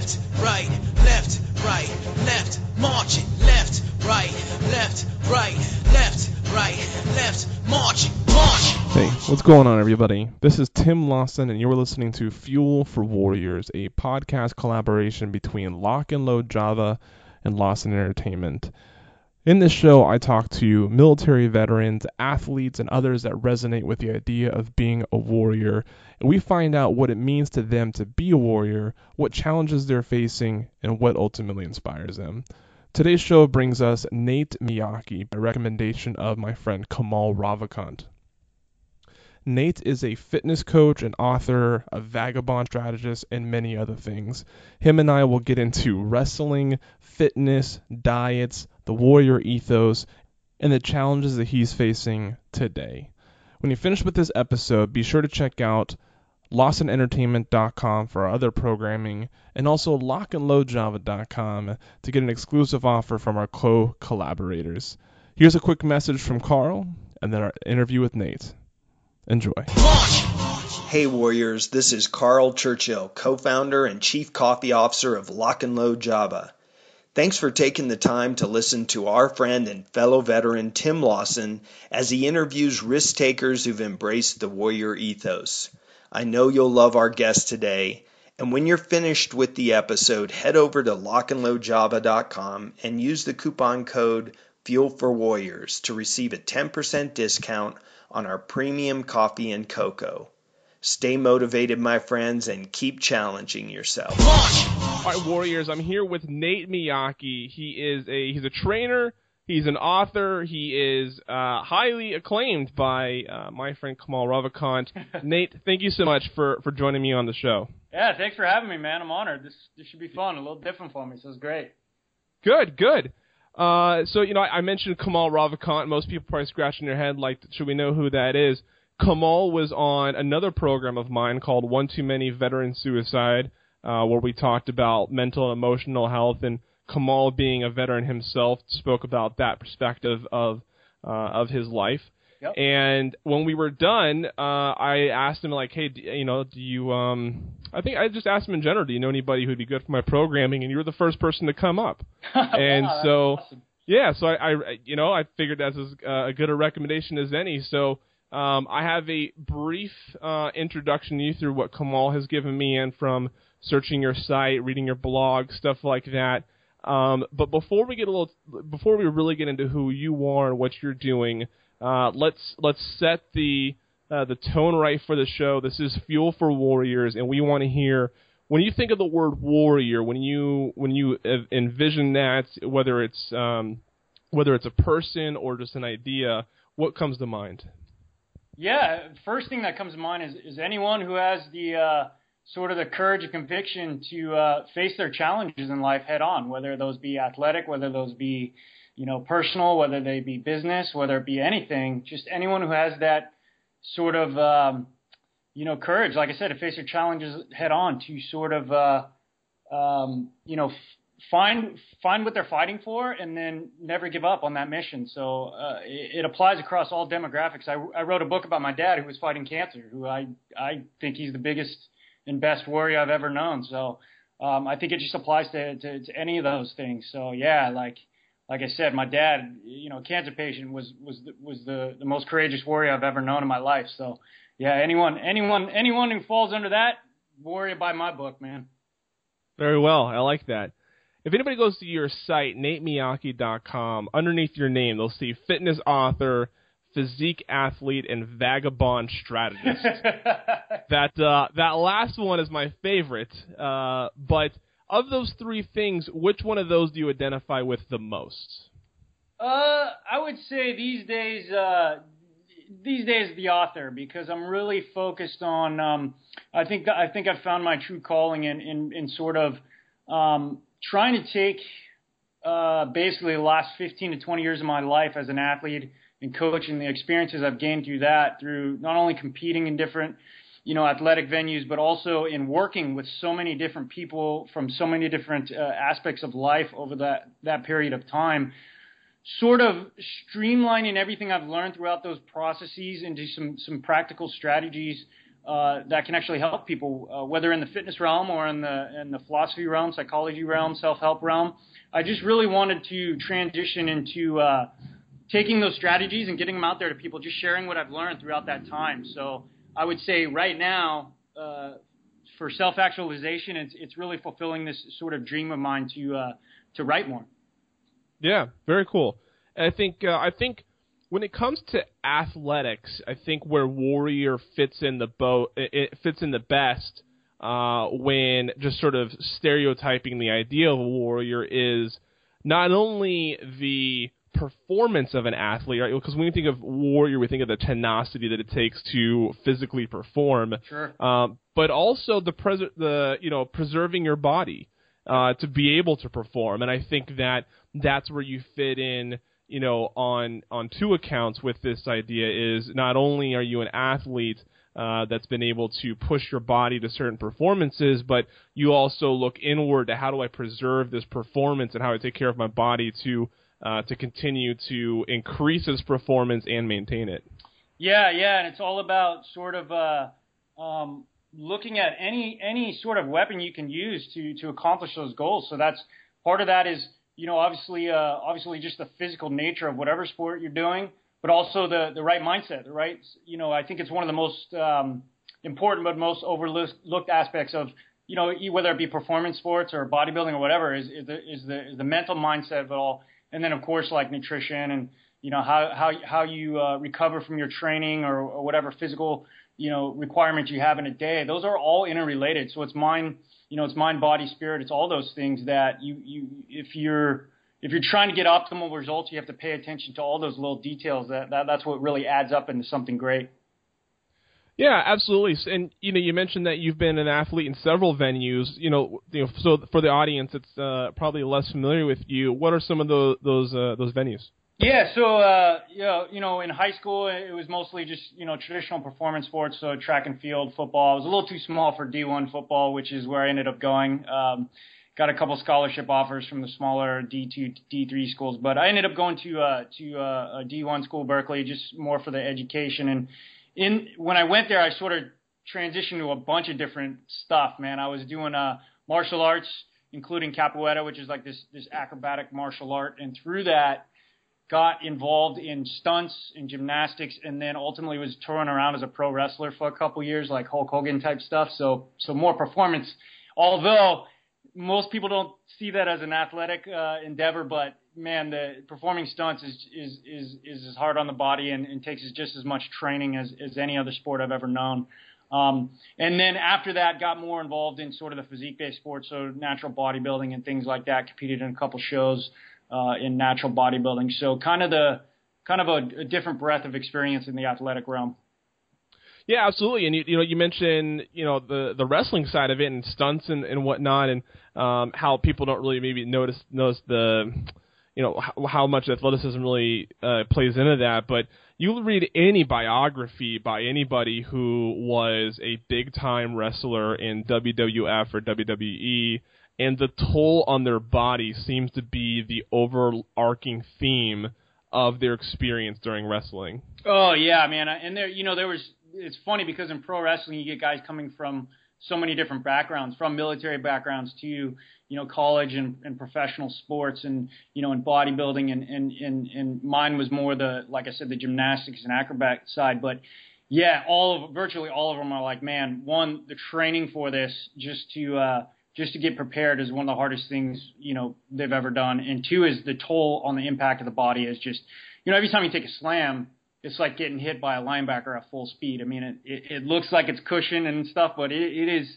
left, right, left, right, left, marching, left, right, left, right, left, right, left, marching, marching. Hey, what's going on, everybody? This is Tim Lawson, and you're listening to Fuel for Warriors, a podcast collaboration between Lock and Load Java and Lawson Entertainment. In this show, I talk to military veterans, athletes, and others that resonate with the idea of being a warrior, and we find out what it means to them to be a warrior, what challenges they're facing, and what ultimately inspires them. Today's show brings us Nate Miyaki, a recommendation of my friend Kamal Ravikant. Nate is a fitness coach, an author, a vagabond strategist, and many other things. Him and I will get into wrestling, fitness, diets, the warrior ethos, and the challenges that he's facing today. When you finish with this episode, be sure to check out lawsonentertainment.com for our other programming and also lockandloadjava.com to get an exclusive offer from our co-collaborators. Here's a quick message from Carl and then our interview with Nate. Enjoy. Hey Warriors, this is Carl Churchill, co-founder and chief coffee officer of Lock and Load Java. Thanks for taking the time to listen to our friend and fellow veteran Tim Lawson as he interviews risk takers who've embraced the warrior ethos. I know you'll love our guest today, and when you're finished with the episode, head over to lockandloadjava.com and use the coupon code Fuel for Warriors to receive a 10% discount on our premium coffee and cocoa. Stay motivated, my friends, and keep challenging yourself. All right, Warriors, I'm here with Nate Miyaki. He is a he's a trainer, he's an author, he is uh, highly acclaimed by uh, my friend Kamal Ravikant. Nate, thank you so much for for joining me on the show. Yeah, thanks for having me, man. I'm honored. This this should be fun, a little different for me, so it's great. Good, good. Uh, so you know, I, I mentioned Kamal Ravikant. Most people probably scratching their head like, should we know who that is? Kamal was on another program of mine called One Too Many Veteran Suicide, uh, where we talked about mental and emotional health. And Kamal, being a veteran himself, spoke about that perspective of uh, of his life. Yep. And when we were done, uh, I asked him like, "Hey, do, you know, do you?" Um, I think I just asked him in general, "Do you know anybody who'd be good for my programming?" And you were the first person to come up. and Wow, so, awesome. yeah, so I, I, you know, I figured that's as uh, a good a recommendation as any. So um, I have a brief uh, introduction to you through what Kamal has given me and from searching your site, reading your blog, stuff like that. Um, but before we get a little, before we really get into who you are and what you're doing, uh, let's let's set the uh, the tone right for the show. This is Fuel for Warriors, and we want to hear when you think of the word warrior, when you when you envision that, whether it's um, whether it's a person or just an idea, what comes to mind? Yeah, first thing that comes to mind is, is anyone who has the uh, sort of the courage and conviction to uh, face their challenges in life head on, whether those be athletic, whether those be you know personal, whether they be business, whether it be anything. Just anyone who has that sort of um, you know courage, like I said, to face their challenges head on, to sort of uh, um, you know find find what they're fighting for and then never give up on that mission. So uh, it, it applies across all demographics. I, I wrote a book about my dad who was fighting cancer, who I I think he's the biggest and best warrior I've ever known. So um, I think it just applies to, to to any of those things. So yeah, like like I said, my dad, you know, cancer patient was was the, was the the most courageous warrior I've ever known in my life. So yeah, anyone anyone anyone who falls under that warrior by my book, man. Very well. I like that. If anybody goes to your site, natemiyaki.com, underneath your name, they'll see fitness author, physique athlete, and vagabond strategist. that uh, that last one is my favorite. Uh, but of those three things, which one of those do you identify with the most? Uh, I would say these days, uh, these days the author because I'm really focused on. Um, I think I think I've found my true calling in in, in sort of um, trying to take uh, basically the last 15 to 20 years of my life as an athlete and coach and the experiences I've gained through that through not only competing in different you know athletic venues but also in working with so many different people from so many different uh, aspects of life over that that period of time. Sort of streamlining everything I've learned throughout those processes into some some practical strategies uh, that can actually help people, uh, whether in the fitness realm or in the in the philosophy realm, psychology realm, self-help realm. I just really wanted to transition into uh, taking those strategies and getting them out there to people, just sharing what I've learned throughout that time. So I would say right now, uh, for self-actualization, it's it's really fulfilling this sort of dream of mine to uh, to write more. Yeah, very cool. I think I think when it comes to athletics, I think where Warrior fits in the boat, it fits in the best uh, when just sort of stereotyping the idea of a warrior is not only the performance of an athlete, right? Because when we think of warrior, we think of the tenacity that it takes to physically perform. Sure. Um, but also the pres- the you know preserving your body uh, to be able to perform, and I think that that's where you fit in. You know, on on two accounts with this idea is not only are you an athlete uh, that's been able to push your body to certain performances, but you also look inward to how do I preserve this performance and how I take care of my body to uh, to continue to increase its performance and maintain it. Yeah, yeah, and it's all about sort of uh, um, looking at any any sort of weapon you can use to to accomplish those goals. So that's part of that is you know obviously uh, obviously just the physical nature of whatever sport you're doing, but also the the right mindset, the right you know I think it's one of the most um, important but most overlooked aspects of you know whether it be performance sports or bodybuilding or whatever is is the is the, is the mental mindset of it all, and then of course like nutrition and you know how how how you uh, recover from your training or, or whatever physical you know requirements you have in a day. Those are all interrelated. So it's mind you know it's mind body spirit. It's all those things that you you if you're if you're trying to get optimal results, you have to pay attention to all those little details. That, that that's what really adds up into something great. Yeah, absolutely. And you know, you mentioned that you've been an athlete in several venues. You know, you know, so for the audience, it's uh, probably less familiar with you. What are some of those those uh, those venues? Yeah, so uh, you know, you know, in high school it was mostly just you know traditional performance sports, so track and field, football. I was a little too small for D1 football, which is where I ended up going. Um, got a couple scholarship offers from the smaller D2, D3 schools, but I ended up going to uh, to uh, a D1 school, Berkeley, just more for the education. And in when I went there, I sort of transitioned to a bunch of different stuff. Man, I was doing uh, martial arts, including capoeira, which is like this this acrobatic martial art, and through that got involved in stunts and gymnastics and then ultimately was touring around as a pro wrestler for a couple years like Hulk Hogan type stuff so so more performance although most people don't see that as an athletic uh, endeavor, but man, the performing stunts is is is is as hard on the body and, and takes just as much training as as any other sport I've ever known. Um, and then after that, got more involved in sort of the physique-based sports, so natural bodybuilding and things like that. Competed in a couple shows uh, in natural bodybuilding, so kind of the kind of a, a different breadth of experience in the athletic realm. Yeah, absolutely. And you, you know, you mentioned you know the the wrestling side of it and stunts and, and whatnot, and um, how people don't really maybe notice notice the you know how, how much athleticism really uh, plays into that. But you read any biography by anybody who was a big time wrestler in WWF or WWE, and the toll on their body seems to be the overarching theme of their experience during wrestling. Oh yeah, man, and there you know there was it's funny because in pro wrestling you get guys coming from so many different backgrounds, from military backgrounds to you know college and, and professional sports, and you know in bodybuilding, and, and and and mine was more the like I said the gymnastics and acrobat side, but yeah, all of virtually all of them are like, man, one the training for this just to uh, just to get prepared is one of the hardest things you know they've ever done, and two is the toll on the impact of the body is just you know every time you take a slam it's like getting hit by a linebacker at full speed. I mean, it, it, it looks like it's cushion and stuff, but it, it is,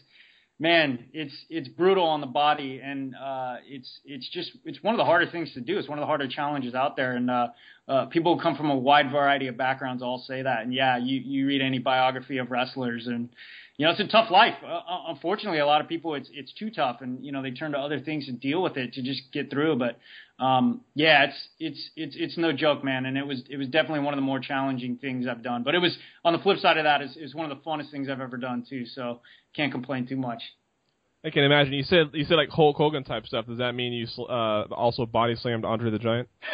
man, it's it's brutal on the body, and uh, it's it's just it's one of the harder things to do. It's one of the harder challenges out there, and uh, uh, people who come from a wide variety of backgrounds all say that. And yeah, you you read any biography of wrestlers, and you know it's a tough life. Uh, uh, unfortunately, a lot of people it's it's too tough, and you know they turn to other things to deal with it to just get through. But um, yeah, it's it's it's it's no joke, man. And it was it was definitely one of the more challenging things I've done. But it was on the flip side of that is is one of the funnest things I've ever done too. So can't complain too much. I can imagine. You said you said like Hulk Hogan type stuff. Does that mean you uh, also body slammed Andre the Giant?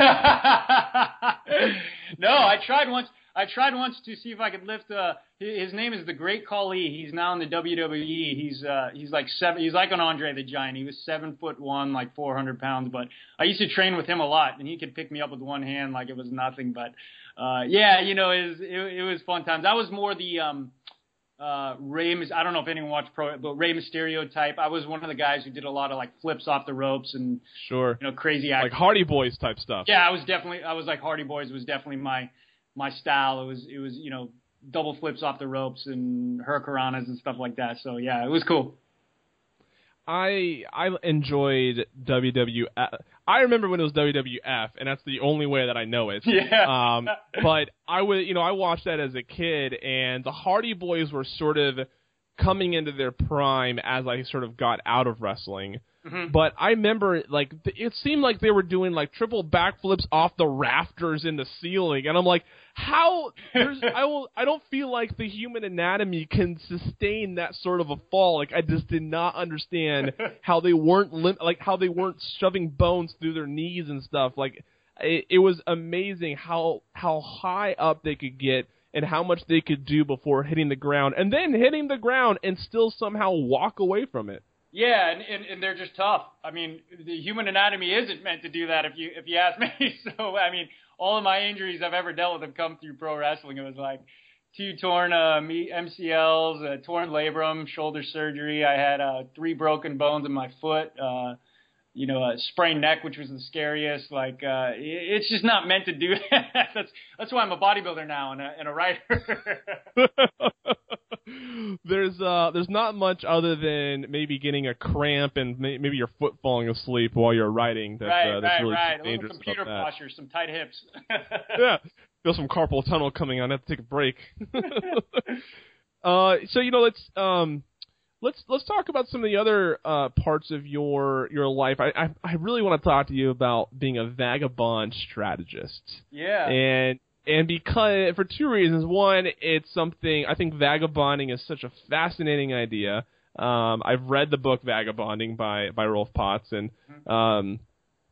no, I tried once. I tried once to see if I could lift. Uh, his name is the Great Khali. He's now in the WWE. He's uh, he's like seven. He's like an Andre the Giant. He was seven foot one, like 400 pounds. But I used to train with him a lot, and he could pick me up with one hand like it was nothing. But uh, yeah, you know, it was, it, it was fun times. I was more the um, uh, Rey. I don't know if anyone watched Pro, but Rey Mysterio type. I was one of the guys who did a lot of like flips off the ropes and sure, you know, crazy act. like Hardy Boys type stuff. Yeah, I was definitely. I was like Hardy Boys was definitely my my style. It was it was you know double flips off the ropes and hurricanranas and stuff like that. So yeah, it was cool. I I enjoyed WWF. I remember when it was WWF, and that's the only way that I know it. Yeah. Um, but I was, you know, I watched that as a kid, and the Hardy Boys were sort of coming into their prime as I sort of got out of wrestling. Mm-hmm. But I remember, like, it seemed like they were doing like triple backflips off the rafters in the ceiling, and I'm like, how? There's, I will, I don't feel like the human anatomy can sustain that sort of a fall. Like, I just did not understand how they weren't lim- like how they weren't shoving bones through their knees and stuff. Like, it, it was amazing how how high up they could get and how much they could do before hitting the ground, and then hitting the ground and still somehow walk away from it. Yeah, and, and and they're just tough. I mean, the human anatomy isn't meant to do that. If you if you ask me, so I mean, all of my injuries I've ever dealt with have come through pro wrestling. It was like two torn uh, MCLs, a torn labrum, shoulder surgery. I had uh, three broken bones in my foot. Uh, you know, a sprained neck, which was the scariest. Like, uh, it's just not meant to do that. that's that's why I'm a bodybuilder now and a, and a writer. there's uh there's not much other than maybe getting a cramp and may- maybe your foot falling asleep while you're writing. That, right, uh, that's right, really right. A dangerous little computer posture, some tight hips. yeah, feel some carpal tunnel coming on. I have to take a break. uh, so you know, let's um, let's let's talk about some of the other uh, parts of your your life. I I, I really want to talk to you about being a vagabond strategist. yeah. And and because for two reasons. One, it's something I think vagabonding is such a fascinating idea. Um, I've read the book Vagabonding by by Rolf Potts, and um,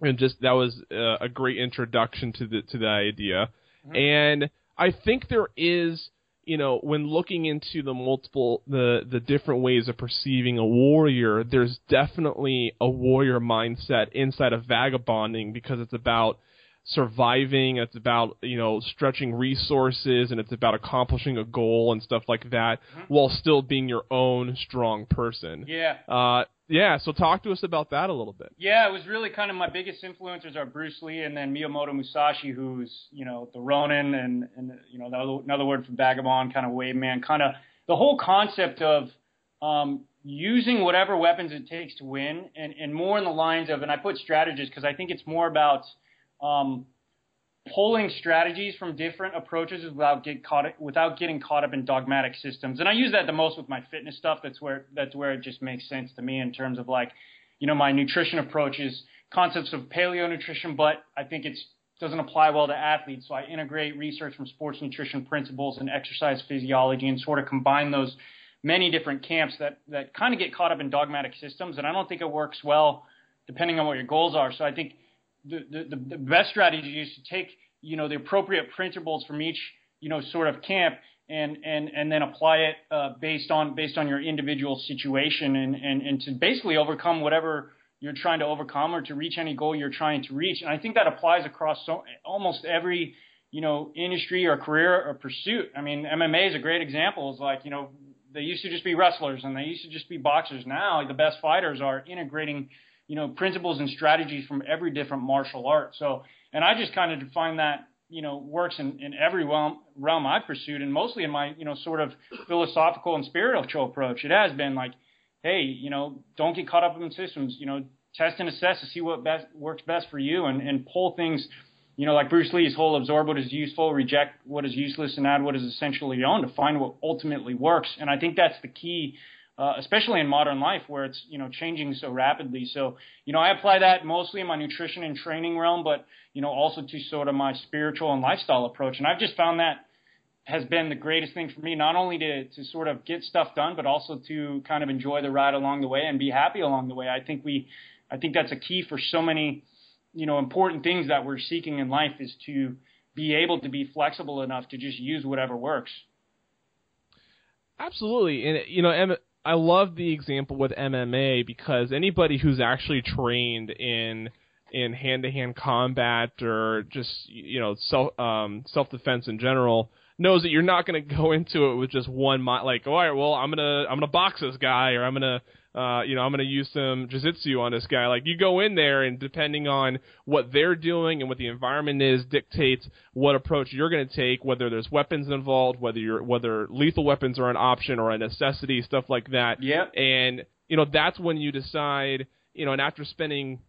and just that was uh, a great introduction to the to the idea. And I think there is, you know, when looking into the multiple the the different ways of perceiving a warrior, there's definitely a warrior mindset inside of vagabonding because it's about surviving, it's about, you know, stretching resources and it's about accomplishing a goal and stuff like that while still being your own strong person. yeah. Uh yeah, so talk to us about that a little bit. Yeah, it was really kind of my biggest influencers are Bruce Lee and then Miyamoto Musashi, who's you know the Ronin and and you know another, another word for vagabond, kind of wave man, kind of the whole concept of um, using whatever weapons it takes to win, and and more in the lines of, and I put strategist because I think it's more about um, pulling strategies from different approaches without get caught without getting caught up in dogmatic systems. And I use that the most with my fitness stuff. That's where that's where it just makes sense to me in terms of like, you know, my nutrition approach is concepts of paleo nutrition, but I think it's doesn't apply well to athletes. So I integrate research from sports nutrition principles and exercise physiology and sort of combine those many different camps that that kind of get caught up in dogmatic systems. And I don't think it works well depending on what your goals are. So I think the, the, the best strategy is to take you know the appropriate principles from each you know sort of camp and and and then apply it uh, based on based on your individual situation and, and and to basically overcome whatever you're trying to overcome or to reach any goal you're trying to reach. And I think that applies across so almost every you know industry or career or pursuit. I mean MMA is a great example. Is like you know they used to just be wrestlers and they used to just be boxers. Now the best fighters are integrating you know, principles and strategies from every different martial art. So, and I just kind of define that, you know, works in, in every realm, realm I've pursued and mostly in my, you know, sort of philosophical and spiritual approach. It has been like, hey, you know, don't get caught up in systems, you know, test and assess to see what best works best for you and, and pull things, you know, like Bruce Lee's whole absorb what is useful, reject what is useless and add what is essentially your own to find what ultimately works. And I think that's the key uh, especially in modern life where it's you know changing so rapidly. So you know I apply that mostly in my nutrition and training realm, but you know also to sort of my spiritual and lifestyle approach. And I've just found that has been the greatest thing for me, not only to to sort of get stuff done, but also to kind of enjoy the ride along the way and be happy along the way. I think we, I think that's a key for so many, you know, important things that we're seeking in life is to be able to be flexible enough to just use whatever works. Absolutely, and you know, I love the example with MMA because anybody who's actually trained in in hand to hand combat or just you know self um, self defense in general knows that you're not going to go into it with just one mind like all right well I'm gonna I'm gonna box this guy or I'm gonna uh, you know, I'm going to use some jiu-jitsu on this guy. Like you go in there and depending on what they're doing and what the environment is dictates what approach you're going to take, whether there's weapons involved, whether you're, whether lethal weapons are an option or a necessity, stuff like that. Yeah. And, you know, that's when you decide, you know, and after spending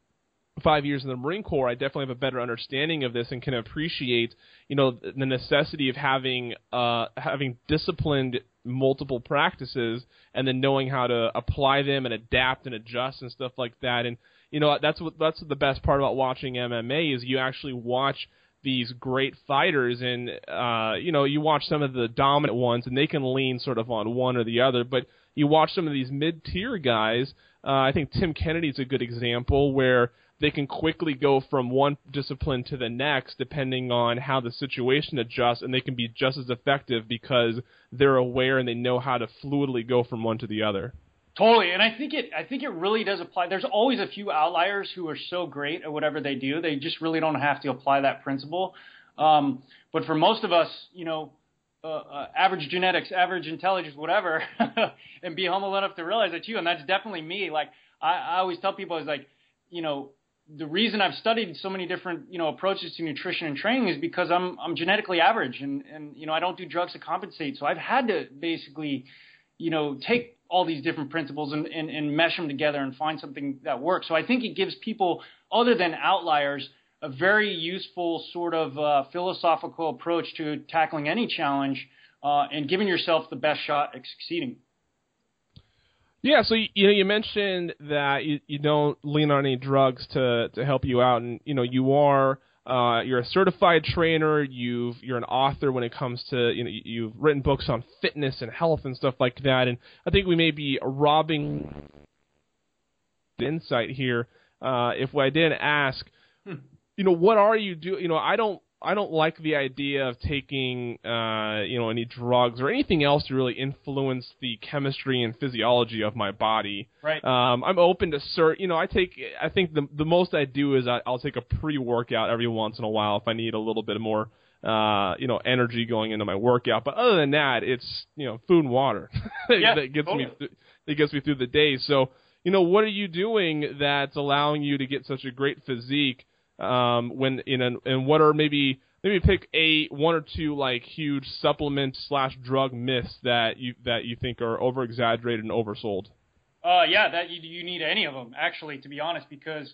five years in the Marine Corps, I definitely have a better understanding of this and can appreciate, you know, the necessity of having uh, having disciplined multiple practices and then knowing how to apply them and adapt and adjust and stuff like that. And you know, that's what that's the best part about watching MMA is you actually watch these great fighters and uh you know you watch some of the dominant ones and they can lean sort of on one or the other but you watch some of these mid tier guys uh I think Tim Kennedy's a good example where they can quickly go from one discipline to the next depending on how the situation adjusts and they can be just as effective because they're aware and they know how to fluidly go from one to the other. Totally, and I think it. I think it really does apply. There's always a few outliers who are so great at whatever they do, they just really don't have to apply that principle. Um, but for most of us, you know, uh, uh, average genetics, average intelligence, whatever, and be humble enough to realize that you, and that's definitely me. Like I, I always tell people, is like, you know, the reason I've studied so many different you know approaches to nutrition and training is because I'm I'm genetically average and and you know I don't do drugs to compensate so I've had to basically you know take all these different principles and, and, and mesh them together and find something that works so I think it gives people other than outliers a very useful sort of uh, philosophical approach to tackling any challenge uh, and giving yourself the best shot at succeeding. Yeah, so you, you know you mentioned that you, you don't lean on any drugs to to help you out, and you know you are uh, you're a certified trainer. You've you're an author when it comes to you know you've written books on fitness and health and stuff like that. And I think we may be robbing insight here uh, if I didn't ask, hmm. you know, what are you doing? You know, I don't I don't like the idea of taking uh, you know any drugs or anything else to really influence the chemistry and physiology of my body. Right. Um, I'm open to cert. You know, I take. I think the the most I do is I, I'll take a pre-workout every once in a while if I need a little bit more uh, you know energy going into my workout. But other than that, it's you know food and water yeah, that gets totally. me th- that gets me through the day. So you know, what are you doing that's allowing you to get such a great physique? Um, when in an, and what are maybe maybe pick a one or two like huge supplement slash drug myths that you that you think are over exaggerated and oversold. Uh, yeah, that you, you need any of them actually, to be honest, because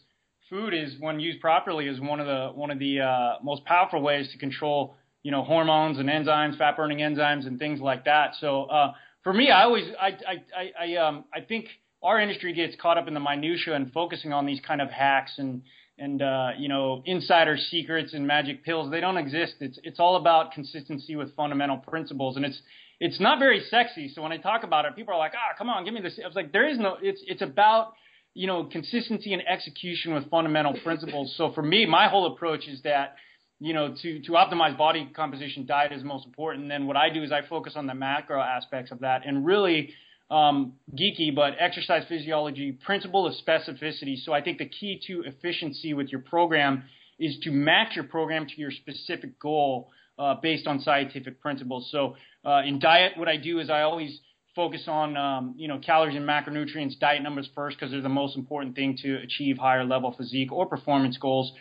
food is when used properly is one of the one of the uh, most powerful ways to control you know hormones and enzymes, fat burning enzymes, and things like that. So uh, for me, I always I I I, I um I think our industry gets caught up in the minutia and focusing on these kind of hacks and and uh, you know insider secrets and magic pills they don't exist. It's it's all about consistency with fundamental principles. And it's it's not very sexy. So when i talk about it people are like ah come on give me this. I was like there is no it's it's about you know consistency and execution with fundamental principles. So for me my whole approach is that you know to to optimize body composition diet is most important. And then what i do is i focus on the macro aspects of that and really um, geeky, but exercise physiology principle of specificity. So I think the key to efficiency with your program is to match your program to your specific goal uh, based on scientific principles. So uh, in diet, what I do is I always focus on um, you know calories and macronutrients, diet numbers first because they're the most important thing to achieve higher level physique or performance goals.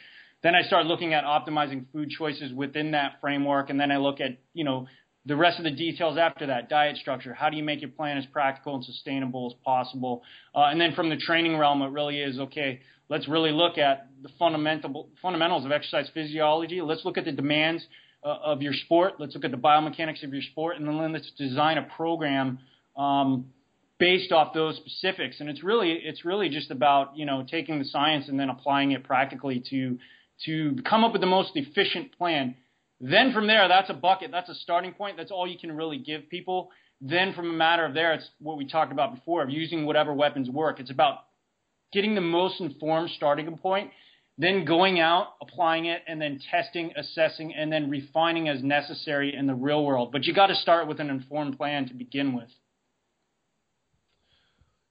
Then I start looking at optimizing food choices within that framework, and then I look at you know the rest of the details after that diet structure how do you make your plan as practical and sustainable as possible? Uh, and then from the training realm it really is okay let's really look at the fundamental fundamentals of exercise physiology. Let's look at the demands uh, of your sport. Let's look at the biomechanics of your sport and then let's design a program um, based off those specifics. And it's really it's really just about you know taking the science and then applying it practically to to come up with the most efficient plan then from there, that's a bucket. That's a starting point. That's all you can really give people. Then from a matter of there, it's what we talked about before of using whatever weapons work. It's about getting the most informed starting point then going out, applying it, and then testing, assessing, and then refining as necessary in the real world. But you got to start with an informed plan to begin with.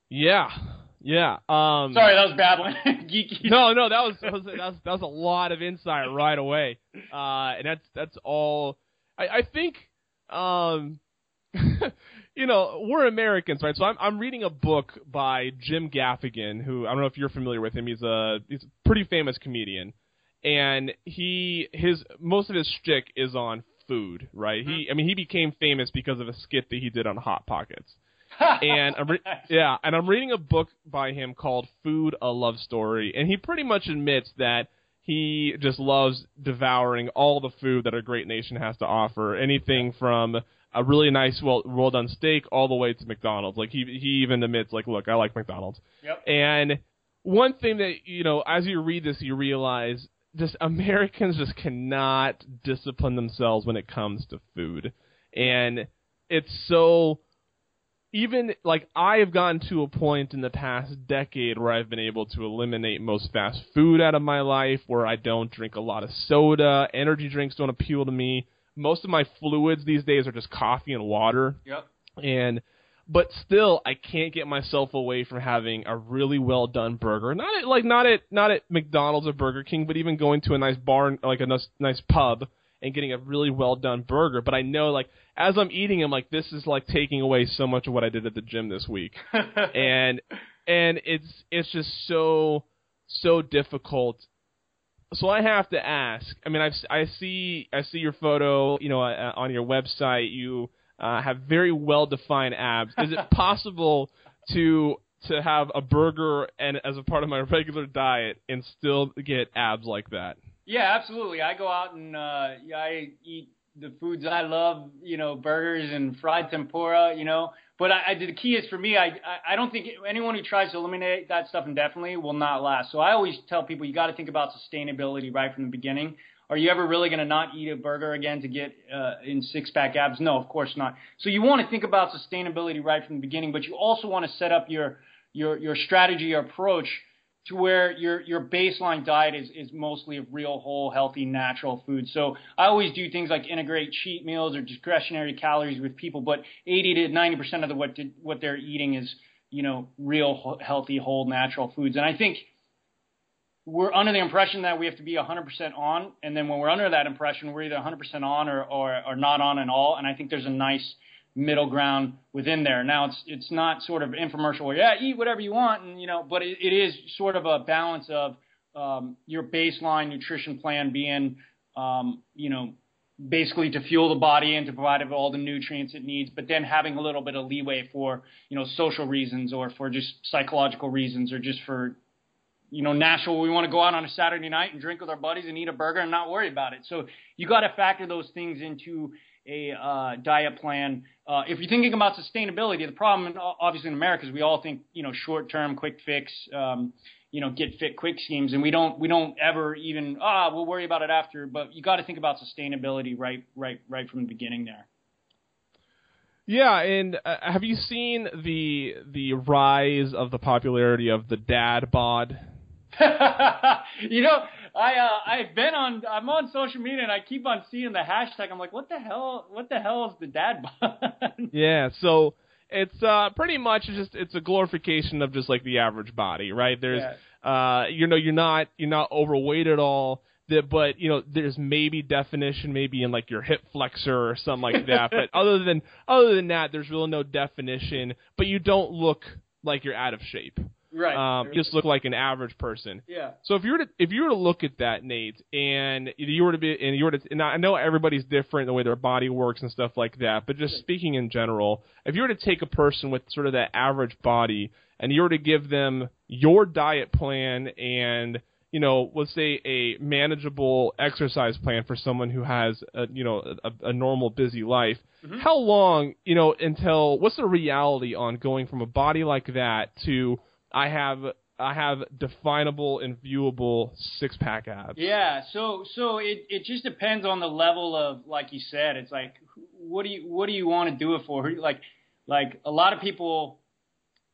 Yeah, yeah. Um, Sorry, that was bad one. Geeky. no, no, that was that was, that was that was a lot of insight right away, uh, and that's that's all. I, I think, um, you know, we're Americans, right? So I'm I'm reading a book by Jim Gaffigan, who I don't know if you're familiar with him. He's a he's a pretty famous comedian, and he his most of his shtick is on food, right? He I mean he became famous because of a skit that he did on Hot Pockets and I'm re- yeah, and I'm reading a book by him called Food: A Love Story, and he pretty much admits that he just loves devouring all the food that a great nation has to offer, anything from a really nice, well well done steak all the way to McDonald's. Like he he even admits, like, look, I like McDonald's. Yep. And one thing that you know, as you read this, you realize just Americans just cannot discipline themselves when it comes to food, and it's so even like I have gotten to a point in the past decade where I've been able to eliminate most fast food out of my life, where I don't drink a lot of soda, energy drinks don't appeal to me. Most of my fluids these days are just coffee and water. Yep. And but still I can't get myself away from having a really well done burger. Not at like not at not at McDonald's or Burger King, but even going to a nice bar like a nice, nice pub and getting a really well done burger. But I know like as I'm eating I'm like this is like taking away so much of what I did at the gym this week, and and it's it's just so so difficult. So I have to ask. I mean, I've I see I see your photo, you know, uh, on your website. You uh, have very well defined abs. Is it possible to to have a burger and as a part of my regular diet and still get abs like that? Yeah, absolutely. I go out and uh, yeah, I eat the foods I love, you know, burgers and fried tempura, you know. But I, I the key is for me, I, I don't think anyone who tries to eliminate that stuff indefinitely will not last. So I always tell people you got to think about sustainability right from the beginning. Are you ever really going to not eat a burger again to get uh, in six pack abs? No, of course not. So you want to think about sustainability right from the beginning, but you also want to set up your your your strategy or approach to where your your baseline diet is is mostly of real whole healthy natural food. So I always do things like integrate cheat meals or discretionary calories with people, but 80 to 90 percent of the what did, what they're eating is you know real healthy whole natural foods. And I think we're under the impression that we have to be 100% on, and then when we're under that impression, we're either 100% on or, or, or not on at all. And I think there's a nice middle ground within there. Now it's it's not sort of infomercial where yeah eat whatever you want and you know, but it, it is sort of a balance of um, your baseline nutrition plan being um, you know basically to fuel the body and to provide it all the nutrients it needs, but then having a little bit of leeway for you know social reasons or for just psychological reasons or just for you know natural we want to go out on a Saturday night and drink with our buddies and eat a burger and not worry about it. So you got to factor those things into a uh, diet plan. Uh, if you're thinking about sustainability, the problem, obviously in America, is we all think you know short-term, quick fix, um, you know, get fit quick schemes, and we don't we don't ever even ah we'll worry about it after. But you got to think about sustainability right right right from the beginning there. Yeah, and uh, have you seen the the rise of the popularity of the dad bod? you know, I uh, I've been on I'm on social media and I keep on seeing the hashtag. I'm like, what the hell? What the hell is the dad bod? yeah, so it's uh pretty much just it's a glorification of just like the average body, right? There's yeah. uh you know you're not you're not overweight at all. That, but you know, there's maybe definition, maybe in like your hip flexor or something like that. but other than other than that, there's really no definition. But you don't look like you're out of shape. Right. Um, just look like an average person. Yeah. So if you were to if you were to look at that, Nate, and you were to be and you were to and I know everybody's different the way their body works and stuff like that, but just speaking in general, if you were to take a person with sort of that average body and you were to give them your diet plan and you know, let's say a manageable exercise plan for someone who has a, you know, a, a normal busy life. Mm-hmm. How long, you know, until what's the reality on going from a body like that to I have I have definable and viewable six pack abs. Yeah, so so it it just depends on the level of like you said. It's like what do you what do you want to do it for? Like like a lot of people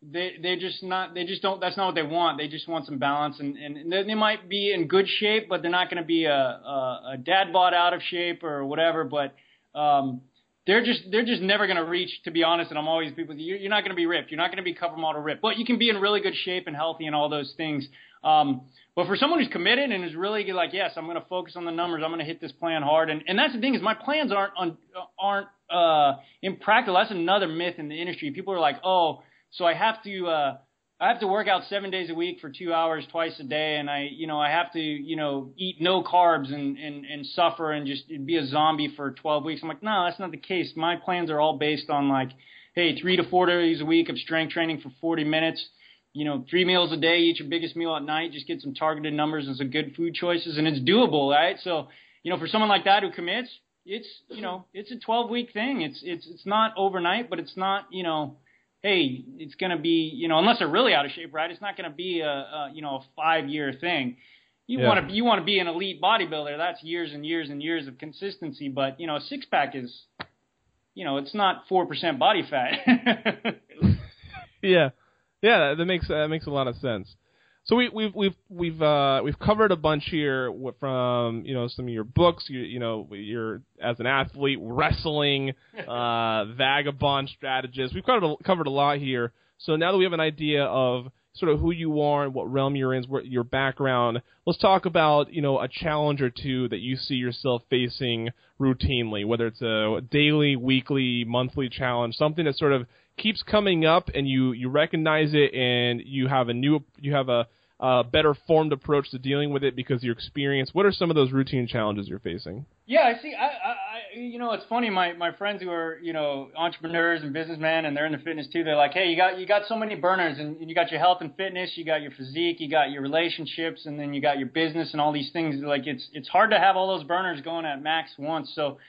they they just not they just don't that's not what they want they just want some balance and and they, they might be in good shape but they're not going to be a, a a dad bod out of shape or whatever but um they're just they're just never going to reach to be honest and i'm always people you're, you're not going to be ripped. You're not going to be cover model ripped. But you can be in really good shape and healthy and all those things. Um but for someone who's committed and is really like yes i'm going to focus on the numbers. I'm going to hit this plan hard. And and that's the thing is my plans aren't on aren't uh impractical. That's another myth in the industry. People are like oh so I have to uh, I have to work out seven days a week for two hours twice a day, and I you know I have to you know eat no carbs and and and suffer and just be a zombie for 12 weeks. I'm like, no, that's not the case. My plans are all based on like, hey, three to four days a week of strength training for 40 minutes. You know, three meals a day, eat your biggest meal at night. Just get some targeted numbers and some good food choices, and it's doable, right? So, you know, for someone like that who commits, it's you know, it's a 12 week thing. It's it's it's not overnight, but it's not you know hey, it's going to be, you know, unless they're really out of shape, right? It's not going to be a, a, you know, a five year thing. You yeah. want to, you want to be an elite bodybuilder. That's years and years and years of consistency. But you know, a six pack is, you know, it's not four percent body fat. yeah, yeah, that makes that makes a lot of sense. So we, we've we've we've uh, we've covered a bunch here from you know some of your books. You you know you're as an athlete, wrestling, uh, vagabond strategist. We've covered a, covered a lot here. So now that we have an idea of sort of who you are and what realm you're in, what your background, let's talk about you know a challenge or two that you see yourself facing routinely, whether it's a daily, weekly, monthly challenge, something that sort of keeps coming up and you you recognize it and you have a new you have a uh, better formed approach to dealing with it because your experience. What are some of those routine challenges you're facing? Yeah, I see. I, I, you know, it's funny. My my friends who are you know entrepreneurs and businessmen, and they're in the fitness too. They're like, hey, you got you got so many burners, and you got your health and fitness, you got your physique, you got your relationships, and then you got your business and all these things. Like it's it's hard to have all those burners going at max once. So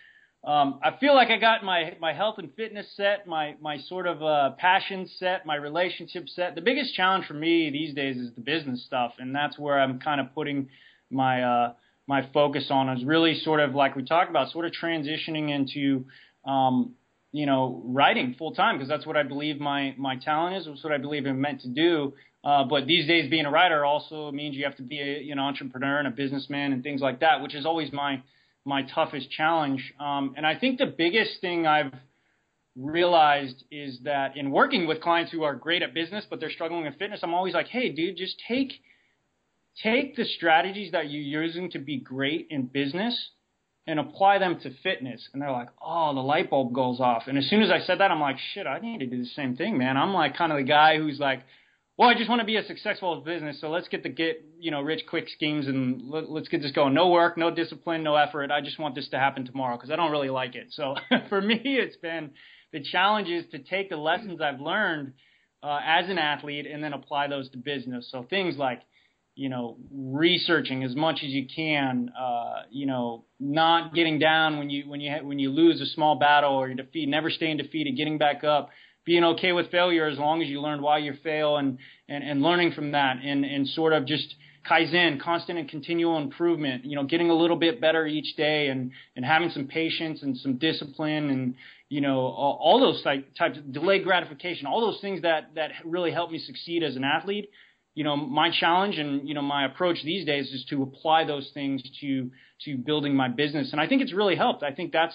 um, I feel like I got my my health and fitness set, my my sort of uh, passion set, my relationship set. The biggest challenge for me these days is the business stuff, and that's where I'm kind of putting my uh, my focus on. Is really sort of like we talked about, sort of transitioning into um, you know writing full time because that's what I believe my my talent is. It's what I believe I'm meant to do. Uh, but these days, being a writer also means you have to be a, know entrepreneur and a businessman and things like that, which is always my my toughest challenge. Um, and I think the biggest thing I've realized is that in working with clients who are great at business but they're struggling with fitness, I'm always like, hey, dude, just take take the strategies that you're using to be great in business and apply them to fitness. And they're like, oh, the light bulb goes off. And as soon as I said that, I'm like, shit, I need to do the same thing, man. I'm like kind of the guy who's like, well, I just want to be a successful business, so let's get the get you know rich quick schemes and let, us get this going. No work, no discipline, no effort. I just want this to happen tomorrow because I don't really like it. So for me, it's been the challenge is to take the lessons I've learned uh, as an athlete and then apply those to business. So things like you know researching as much as you can, uh, you know not getting down when you when you when you lose a small battle or you defeat, never staying defeated, getting back up being okay with failure as long as you learn why you fail and, and, and learning from that and, and sort of just kaizen, constant and continual improvement, you know, getting a little bit better each day and, and having some patience and some discipline and, you know, all, all those type, types of delayed gratification, all those things that, that really help me succeed as an athlete. You know, my challenge and, you know, my approach these days is to apply those things to, to building my business. And I think it's really helped. I think that's,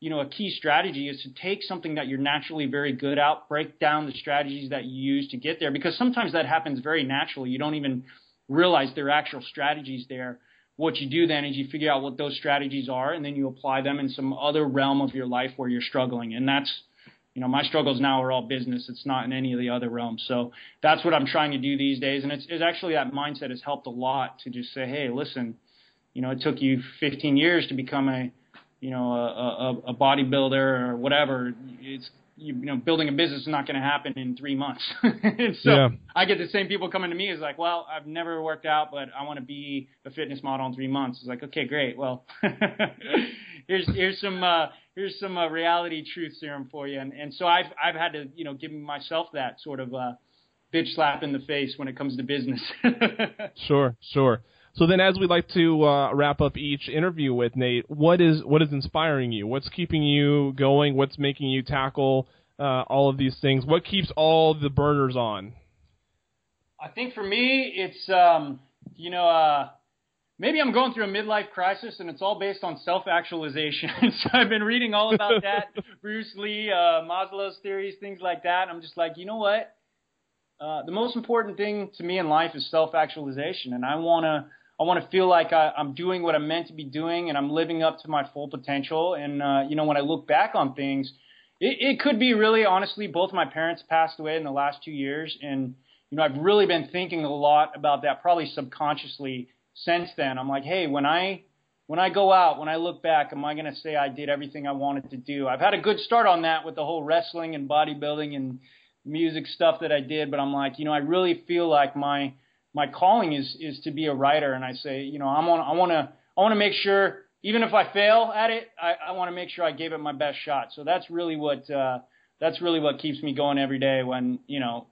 you know, a key strategy is to take something that you're naturally very good at, break down the strategies that you use to get there, because sometimes that happens very naturally. You don't even realize there are actual strategies there. What you do then is you figure out what those strategies are, and then you apply them in some other realm of your life where you're struggling. And that's, you know, my struggles now are all business. It's not in any of the other realms. So that's what I'm trying to do these days. And it's, it's actually that mindset has helped a lot to just say, hey, listen, you know, it took you 15 years to become a you know, a, a, a bodybuilder or whatever, it's you, know, building a business is not going to happen in three months. so yeah. I get the same people coming to me is like, well, I've never worked out, but I want to be a fitness model in three months. It's like, okay, great. Well, here's here's some uh, here's some uh, reality truth serum for you. And and so I've I've had to you know give myself that sort of uh, bitch slap in the face when it comes to business. sure, sure. So then, as we like to uh, wrap up each interview with Nate, what is what is inspiring you? What's keeping you going? What's making you tackle uh, all of these things? What keeps all the burners on? I think for me, it's um, you know, uh, maybe I'm going through a midlife crisis, and it's all based on self-actualization. so I've been reading all about that, Bruce Lee, uh, Maslow's theories, things like that. I'm just like, you know what? Uh, the most important thing to me in life is self-actualization, and I wanna. I want to feel like I, I'm doing what I'm meant to be doing, and I'm living up to my full potential. And uh, you know, when I look back on things, it, it could be really honestly. Both my parents passed away in the last two years, and you know, I've really been thinking a lot about that, probably subconsciously since then. I'm like, hey, when I when I go out, when I look back, am I going to say I did everything I wanted to do? I've had a good start on that with the whole wrestling and bodybuilding and music stuff that I did, but I'm like, you know, I really feel like my my calling is is to be a writer, and I say, you know, I'm on, I want to I want to make sure even if I fail at it, I, I want to make sure I gave it my best shot. So that's really what uh, that's really what keeps me going every day when you know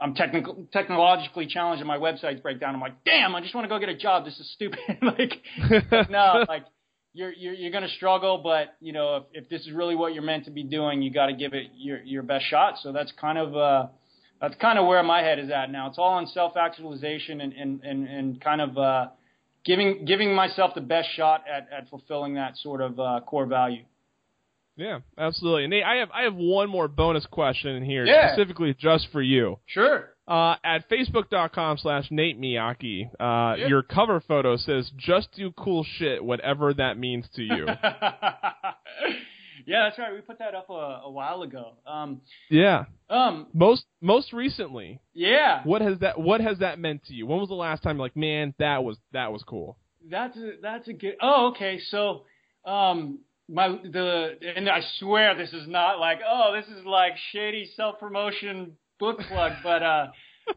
I'm technical, technologically challenged and my websites break down. I'm like, damn, I just want to go get a job. This is stupid. like, no, like you're, you're, you're going to struggle, but you know, if, if this is really what you're meant to be doing, you got to give it your, your best shot. So that's kind of, uh, that's kind of where my head is at now. It's all on self-actualization and, and, and, and kind of, uh, giving, giving myself the best shot at, at fulfilling that sort of, uh, core value. Yeah, absolutely. And Nate, I have I have one more bonus question in here Yeah. specifically just for you. Sure. Uh, at facebook.com slash Nate Miyaki, uh, Yeah. your cover photo says, just do cool shit, whatever that means to you. yeah, that's right. We put that up a, a while ago. Um, yeah. um, Most most recently, yeah. what has that what has that meant to you? When was the last time you're like, man, that was that was cool? That's a, that's a good. Oh, okay. So, um, my the and I swear this is not like oh this is like shady self promotion book plug, but uh,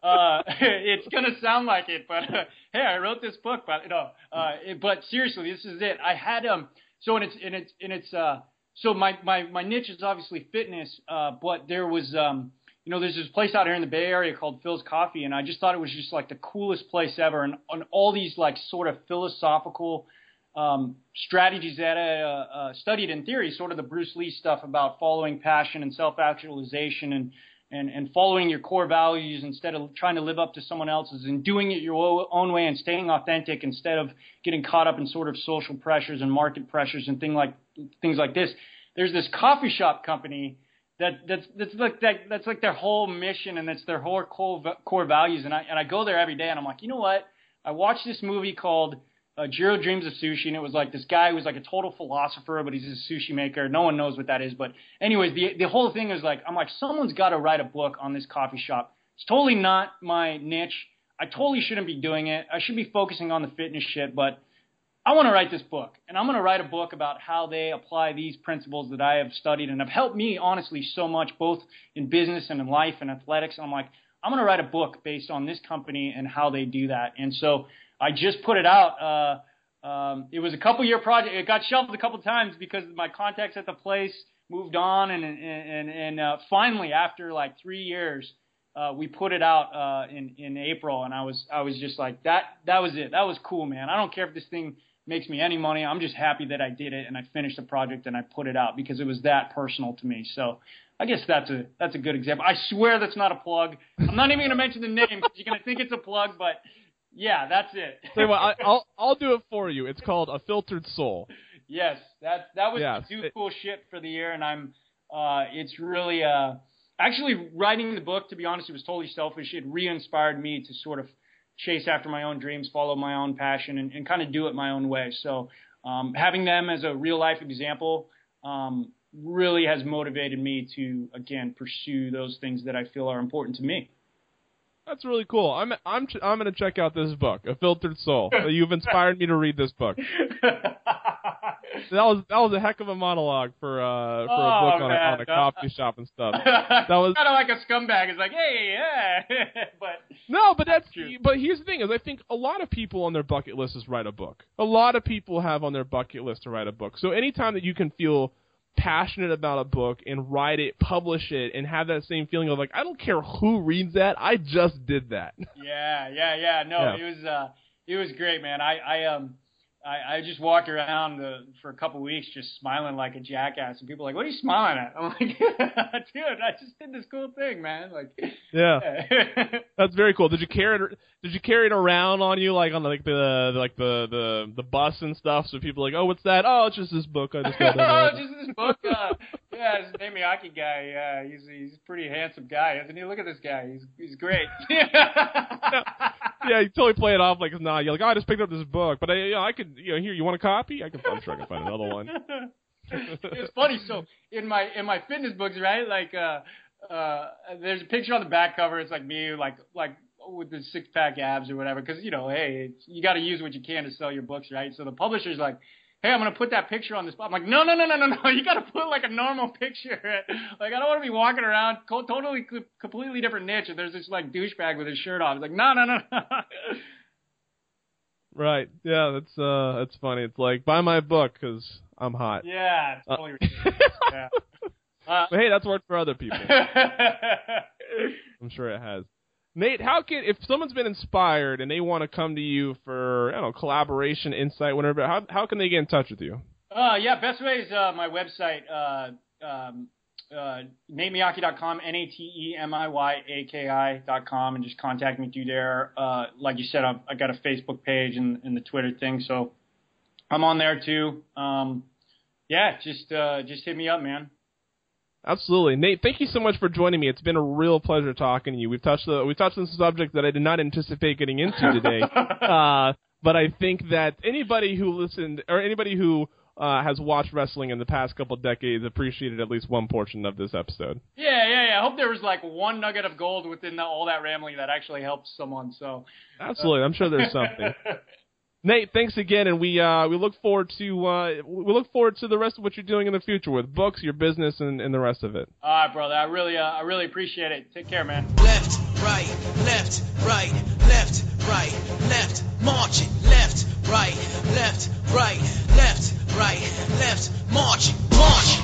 uh, it's gonna sound like it. But uh, hey, I wrote this book, but no, uh, it, but seriously, this is it. I had um, so and it's and it's and it's uh, so my my my niche is obviously fitness, uh, but there was um. You know, there's this place out here in the Bay Area called Philz Coffee, and I just thought it was just like the coolest place ever. And on all these like sort of philosophical um, strategies that I uh, uh, studied in theory, sort of the Bruce Lee stuff about following passion and self-actualization and, and, and following your core values instead of trying to live up to someone else's and doing it your own way and staying authentic instead of getting caught up in sort of social pressures and market pressures and thing like, things like this. There's this coffee shop company that that's that's like that that's like their whole mission and that's their whole core core values and I and I go there every day and I'm like you know what I watched this movie called uh, Jiro Dreams of Sushi and it was like this guy was like a total philosopher but he's a sushi maker no one knows what that is but anyways the the whole thing is like I'm like someone's got to write a book on this coffee shop it's totally not my niche I totally shouldn't be doing it I should be focusing on the fitness shit but I want to write this book, and I'm going to write a book about how they apply these principles that I have studied and have helped me, honestly, so much, both in business and in life and athletics. And I'm like, I'm going to write a book based on this company and how they do that. And so I just put it out. Uh, um, it was a couple year project. It got shelved a couple times because my contacts at the place moved on, and and and, and uh, finally, after like three years, uh, we put it out uh, in in April, and I was I was just like that. That was it. That was cool, man. I don't care if this thing makes me any money. I'm just happy that I did it and I finished the project and I put it out because it was that personal to me. So I guess that's a that's a good example. I swear that's not a plug. I'm not even going to mention the name because you're going to think it's a plug, but yeah, that's it. You what, I, I'll I'll do it for you. It's called a filtered soul. yes, that that was Yes, do it- cool shit for the year, and I'm uh, it's really uh, actually writing the book. To be honest, it was totally selfish. It re-inspired me to sort of chase after my own dreams, follow my own passion, and, and kind of do it my own way. So um, having them as a real life example um, really has motivated me to again pursue those things that I feel are important to me. That's really cool. I'm I'm ch- I'm gonna check out this book, A Filtered Soul. You've inspired me to read this book. That was that was a heck of a monologue for uh for a Oh, book on a, on a coffee shop and stuff. that was- kind of like a scumbag. It's like, hey, yeah, but No, but that's true. but here's the thing is I think a lot of people on their bucket list is write a book. A lot of people have on their bucket list to write a book. So anytime that you can feel passionate about a book and write it, publish it, and have that same feeling of like I don't care who reads that, I just did that. Yeah, yeah, yeah. No, Yeah. it was uh it was great, man. I I um I, I just walked around the, for a couple of weeks just smiling like a jackass, and people are like, "What are you smiling at?" I'm like, "Dude, I just did this cool thing, man!" Like, yeah, that's very cool. Did you carry it? Did you carry it around on you, like on like the like the the the bus and stuff? So people are like, "Oh, what's that? Oh, it's just this book. I just got oh, just this book. Uh, yeah, it's a Miyaki guy. Yeah, he's he's a pretty handsome guy, isn't he? Look at this guy. He's he's great. Yeah, you totally play it off like it's not. You're like, oh, I just picked up this book, but I, you know, I could, you know, here, you want a copy? I can, I'm sure I can find another one. it's funny. So in my in my fitness books, right? Like, uh, uh, there's a picture on the back cover. It's like me, like like with the six pack abs or whatever. Because you know, hey, you got to use what you can to sell your books, right? So the publisher's like, hey, I'm gonna put that picture on this. Spot. I'm like, no, no, no, no, no, no. You gotta put like a normal picture. like, I don't want to be walking around co- totally, completely different niche. And there's this like douchebag with his shirt off. It's like, no, no, no. No. right. Yeah, that's uh, that's funny. It's like buy my book because I'm hot. Yeah, it's totally uh, yeah. Uh, but hey, that's worked for other people. I'm sure it has. Nate, how can if someone's been inspired and they want to come to you for don't know collaboration, insight, whatever? How how can they get in touch with you? Uh, yeah, best way is uh, my website, uh, um, uh, natemiyaki.com, N-A-T-E-M-I-Y-A-K-I.com, and just contact me through there. Uh, like you said, I've, I got a Facebook page and, and the Twitter thing, so I'm on there too. Um, yeah, just uh, just hit me up, man. Absolutely, Nate. Thank you so much for joining me. It's been a real pleasure talking to you. We've touched the, we've touched on some subject that I did not anticipate getting into today, uh, but I think that anybody who listened or anybody who uh, has watched wrestling in the past couple decades appreciated at least one portion of this episode. Yeah, yeah, yeah. I hope there was like one nugget of gold within the, all that rambling that actually helped someone. So absolutely, I'm sure there's something. Nate, thanks again, and we uh, we look forward to uh, we look forward to the rest of what you're doing in the future with books, your business, and, and the rest of it. All right, brother. I really uh, I really appreciate it. Take care, man. Left, right, left, right, left, right, left, marching. Left, right, left, right, left, right, left, marching, march.